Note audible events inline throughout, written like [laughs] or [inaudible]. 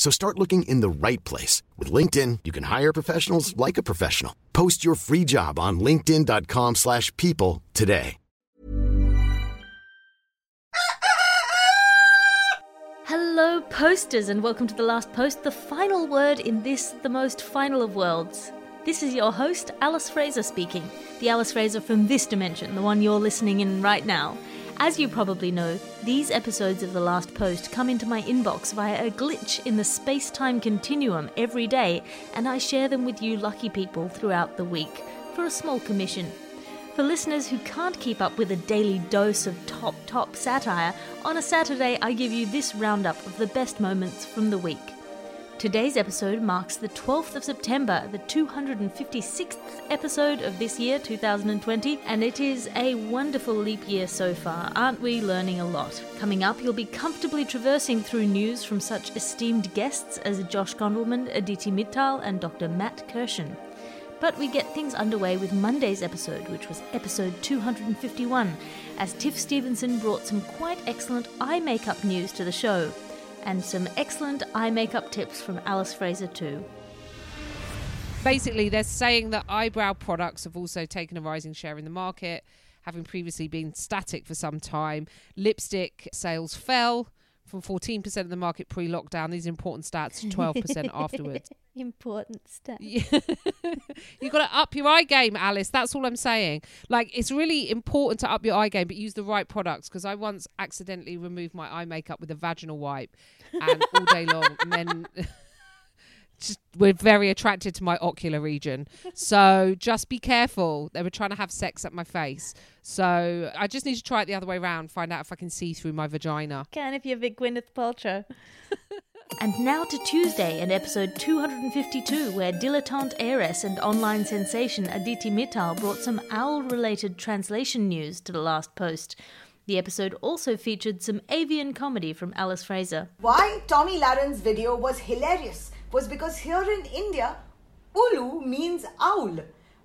So start looking in the right place. With LinkedIn, you can hire professionals like a professional. Post your free job on linkedin.com slash people today. Hello, posters, and welcome to the last post, the final word in this, the most final of worlds. This is your host, Alice Fraser speaking. The Alice Fraser from this dimension, the one you're listening in right now. As you probably know, these episodes of The Last Post come into my inbox via a glitch in the space time continuum every day, and I share them with you lucky people throughout the week for a small commission. For listeners who can't keep up with a daily dose of top, top satire, on a Saturday I give you this roundup of the best moments from the week. Today's episode marks the 12th of September, the 256th episode of this year, 2020, and it is a wonderful leap year so far. Aren't we learning a lot? Coming up, you'll be comfortably traversing through news from such esteemed guests as Josh Gondelman, Aditi Mittal, and Dr. Matt Kirshen. But we get things underway with Monday's episode, which was episode 251, as Tiff Stevenson brought some quite excellent eye makeup news to the show, and some excellent eye makeup tips from Alice Fraser too. Basically, they're saying that eyebrow products have also taken a rising share in the market, having previously been static for some time. Lipstick sales fell from 14% of the market pre lockdown. These important stats to 12% [laughs] afterwards. Important step. Yeah. [laughs] You've got to up your eye game, Alice. That's all I'm saying. Like, it's really important to up your eye game, but use the right products. Because I once accidentally removed my eye makeup with a vaginal wipe, and all day long, [laughs] men just were very attracted to my ocular region. So [laughs] just be careful. They were trying to have sex at my face. So I just need to try it the other way around, find out if I can see through my vagina. Can if you're a big Gwyneth Paltrow. [laughs] and now to Tuesday and episode 252, where dilettante heiress and online sensation Aditi Mittal brought some owl related translation news to the last post. The episode also featured some avian comedy from Alice Fraser. Why Tomi Lahren's video was hilarious was because here in India, Ulu means owl.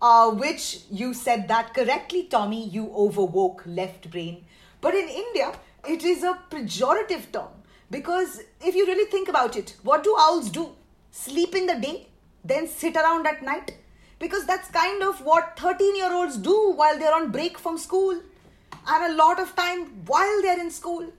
Uh, which you said that correctly, Tomi, you overwoke left brain. But in India, it is a pejorative term because if you really think about it, what do owls do? Sleep in the day, then sit around at night? Because that's kind of what 13 year olds do while they're on break from school and a lot of time while they're in school.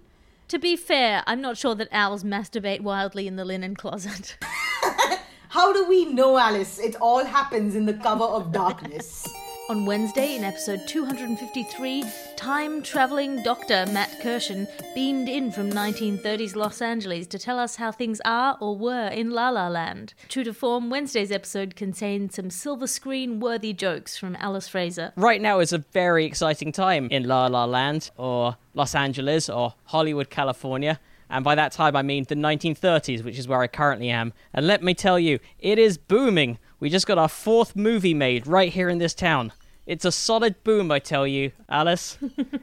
To be fair, I'm not sure that owls masturbate wildly in the linen closet. [laughs] [laughs] How do we know, Alice? It all happens in the cover of darkness. [laughs] On Wednesday, in episode 253, time traveling Dr. Matt Kirshen beamed in from 1930s Los Angeles to tell us how things are or were in La La Land. True to form, Wednesday's episode contained some silver screen worthy jokes from Alice Fraser. Right now is a very exciting time in La La Land, or Los Angeles, or Hollywood, California. And by that time, I mean the 1930s, which is where I currently am. And let me tell you, it is booming. We just got our fourth movie made right here in this town. It's a solid boom, I tell you, Alice.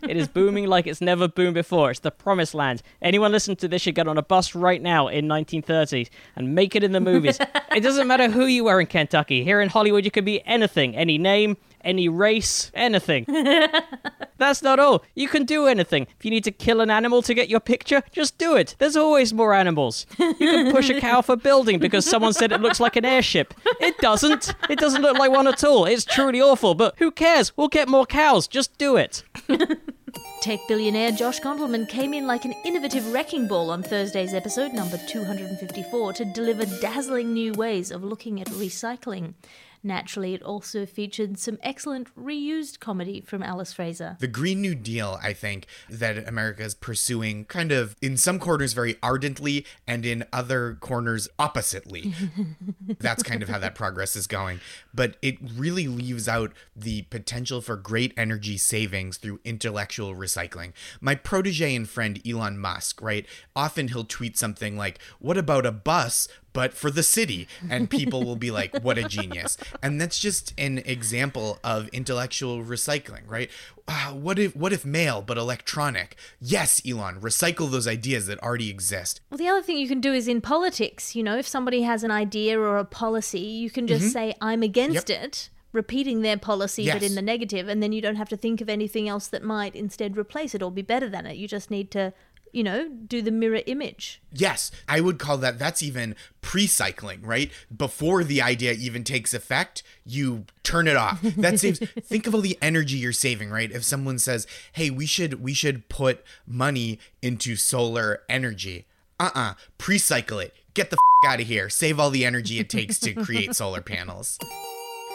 it is booming like it's never boomed before. It's the promised land. Anyone listen to this should get on a bus right now in 1930s and make it in the movies. [laughs] it doesn't matter who you are in Kentucky. Here in Hollywood, you can be anything, any name, any race, anything. [laughs] That's not all. You can do anything. If you need to kill an animal to get your picture, just do it. There's always more animals. You can push a cow a building because someone said it looks like an airship. It doesn't. It doesn't look like one at all. It's truly awful, but who cares? We'll get more cows. Just do it. [laughs] Tech billionaire Josh Gondelman came in like an innovative wrecking ball on Thursday's episode number 254 to deliver dazzling new ways of looking at recycling. Naturally, it also featured some excellent reused comedy from Alice Fraser. The Green New Deal, I think, that America is pursuing kind of in some corners very ardently and in other corners oppositely. [laughs] That's kind of how that progress is going. But it really leaves out the potential for great energy savings through intellectual recycling. My protege and friend Elon Musk, right? Often he'll tweet something like, What about a bus but for the city. And people will be [laughs] like what a genius. And that's just an example of intellectual recycling right? Uh, what if what if mail but electronic? Yes elon recycle those ideas that already exist. Well, the other thing you can do is in politics, you know, if somebody has an idea or a policy, you can just say, I'm against it, repeating their policy but Mm-hmm. In the negative, and then you don't have to think of anything else that might instead replace it or be better than it. You just need to, you know, do the mirror image. yes i would call that that's even pre-cycling right? Before the idea even takes effect you turn it off. That saves [laughs] think of all the energy you're saving right? If someone says hey we should we should put money into solar energy uh-uh pre-cycle it. Get the f- out of here. Save all the energy it takes to create [laughs] solar panels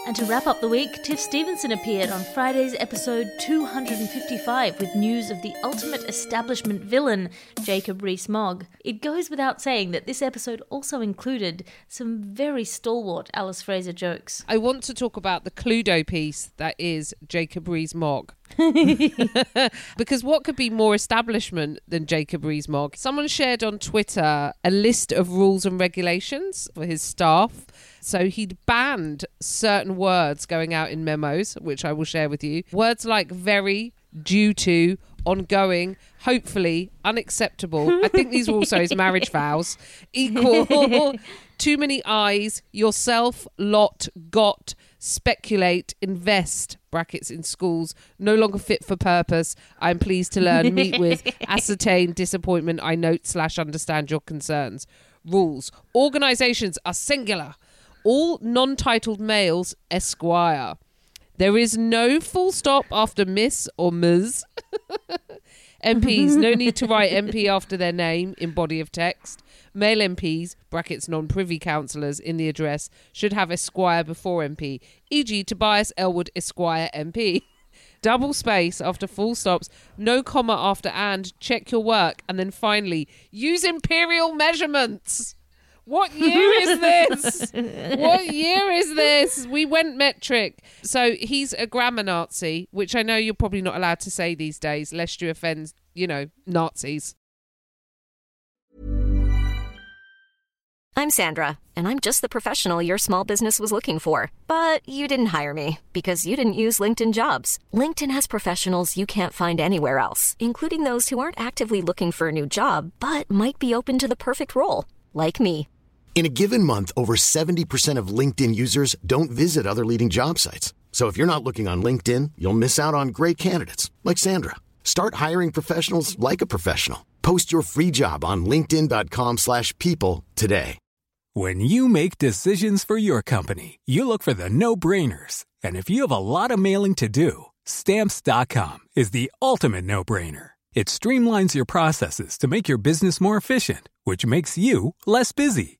And to wrap up the week, Tiff Stevenson appeared on Friday's episode 255 with news of the ultimate establishment villain, Jacob Rees-Mogg. It goes without saying that this episode also included some very stalwart Alice Fraser jokes. I want to talk about the Cluedo piece that is Jacob Rees-Mogg. [laughs] [laughs] because what could be more establishment than Jacob Rees-Mogg? Someone shared on Twitter a list of rules and regulations for his staff. So he'd banned certain words going out in memos, which I will share with you. Words like very, due to, ongoing, hopefully, unacceptable. I think these were also his [laughs] marriage vows. Equal, [laughs] too many eyes, yourself, lot, got, speculate, invest, brackets in schools, no longer fit for purpose. I'm pleased to learn, meet with, [laughs] ascertain, disappointment. I note slash understand your concerns. Rules. Organizations are singular. All non titled males, Esquire. There is no full stop after Miss or Ms. [laughs] MPs, no need to write MP after their name in body of text. Male MPs, brackets non privy councillors, in the address should have Esquire before MP, e.g., Tobias Ellwood Esquire MP. Double space after full stops, no comma after and, check your work, and then finally, use imperial measurements. What year is [laughs] this? what year is this? We went metric. So he's a grammar Nazi, which I know you're probably not allowed to say these days, lest you offend, you know, Nazis. I'm Sandra, and I'm just the professional your small business was looking for. But you didn't hire me because you didn't use LinkedIn jobs. LinkedIn has professionals you can't find anywhere else, including those who aren't actively looking for a new job but might be open to the perfect role, like me. In a given month, over 70% of LinkedIn users don't visit other leading job sites. So if you're not looking on LinkedIn, you'll miss out on great candidates like Sandra. Start hiring professionals like a professional. Post your free job on linkedin.com/people today. When you make decisions for your company, you look for the no-brainers. And if you have a lot of mailing to do, stamps.com is the ultimate no-brainer. It streamlines your processes to make your business more efficient, which makes you less busy.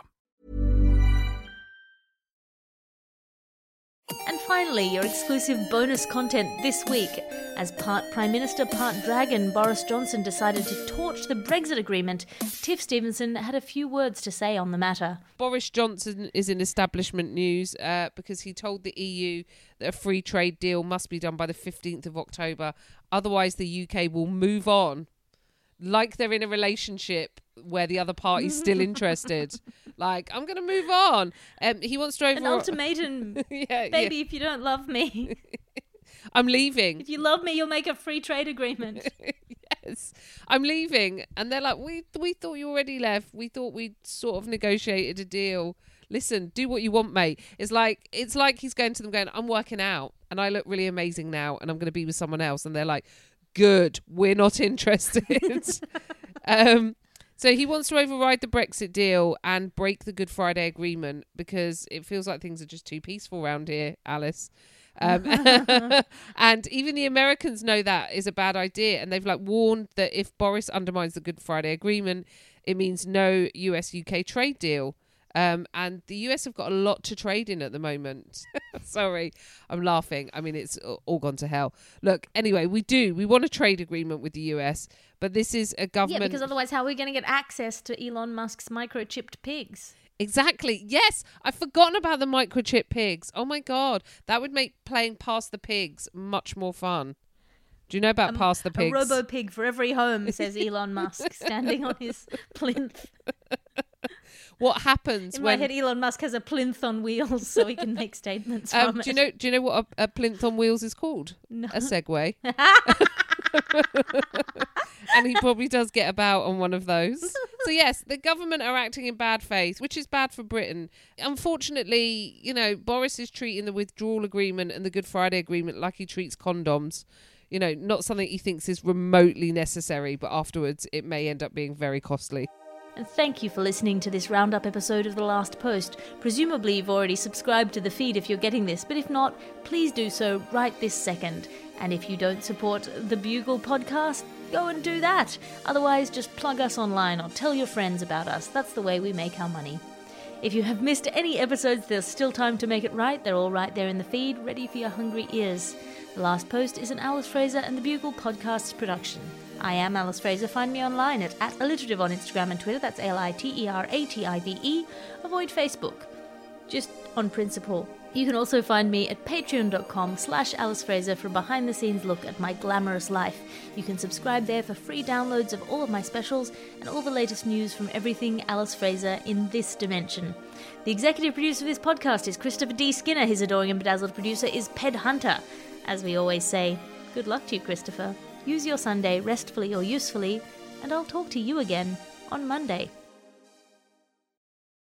And finally, your exclusive bonus content this week. As part Prime Minister, part dragon, Boris Johnson decided to torch the Brexit agreement. Tiff Stevenson had a few words to say on the matter. Boris Johnson is in establishment news uh, because he told the EU that a free trade deal must be done by the 15th of October. Otherwise, the UK will move on. like they're in a relationship where the other party's still [laughs] interested. Like, I'm going to move on. Um, he wants to over. An ultimatum, [laughs] yeah, baby. yeah. If you don't love me, [laughs] I'm leaving. if you love me, you'll make a free trade agreement. [laughs] yes, I'm leaving. And they're like, we we thought you already left. We thought we'd sort of negotiated a deal. Listen, do what you want, mate. It's like it's like he's going to them, going, I'm working out, and I look really amazing now, and I'm going to be with someone else, and they're like, good, we're not interested. um, so he wants to override the Brexit deal and break the Good Friday Agreement because it feels like things are just too peaceful around here, Alice. Um, [laughs] [laughs] and even the Americans know that is a bad idea, and they've like warned that if Boris undermines the Good Friday Agreement, it means no US UK trade deal. Um, and the US have got a lot to trade in at the moment. [laughs] Sorry, I'm laughing. I mean, it's all gone to hell. Look, anyway, we do. We want a trade agreement with the US, but this is a government. yeah, because otherwise, how are we going to get access to Elon Musk's microchipped pigs? Exactly. Yes, I've forgotten about the microchip pigs. Oh my god, that would make playing Pass the Pigs much more fun. Do you know about Pass the Pigs? A robo pig for every home, [laughs] says Elon Musk, standing on his [laughs] plinth. what happens In when? my head, Elon Musk has a plinth on wheels so he can make statements um, from do you know? Do you know what a, a plinth on wheels is called? [laughs] No. A Segway. And he probably does get about on one of those. So yes, the government are acting in bad faith, which is bad for Britain. Unfortunately, you know, Boris is treating the withdrawal agreement and the Good Friday agreement like he treats condoms. You know, not something he thinks is remotely necessary, but afterwards it may end up being very costly. And thank you for listening to this roundup episode of The Last Post. Presumably, you've already subscribed to the feed if you're getting this, but if not, please do so right this second. And if you don't support the Bugle podcast, go and do that. Otherwise, just plug us online or tell your friends about us. That's the way we make our money. If you have missed any episodes, there's still time to make it right. They're all right there in the feed, ready for your hungry ears. The Last Post is an Alice Fraser and the Bugle podcasts production. I am Alice Fraser. Find me online at, at alliterative on Instagram and Twitter. That's L I T E R A T I V E. Avoid Facebook. Just on principle. You can also find me at patreon.com slash Alice Fraser for a behind the scenes look at my glamorous life. You can subscribe there for free downloads of all of my specials and all the latest news from everything Alice Fraser in this dimension. The executive producer of this podcast is Christopher D. Skinner. His adoring and bedazzled producer is Ped Hunter. As we always say, good luck to you, Christopher. Use your Sunday restfully or usefully, and I'll talk to you again on Monday.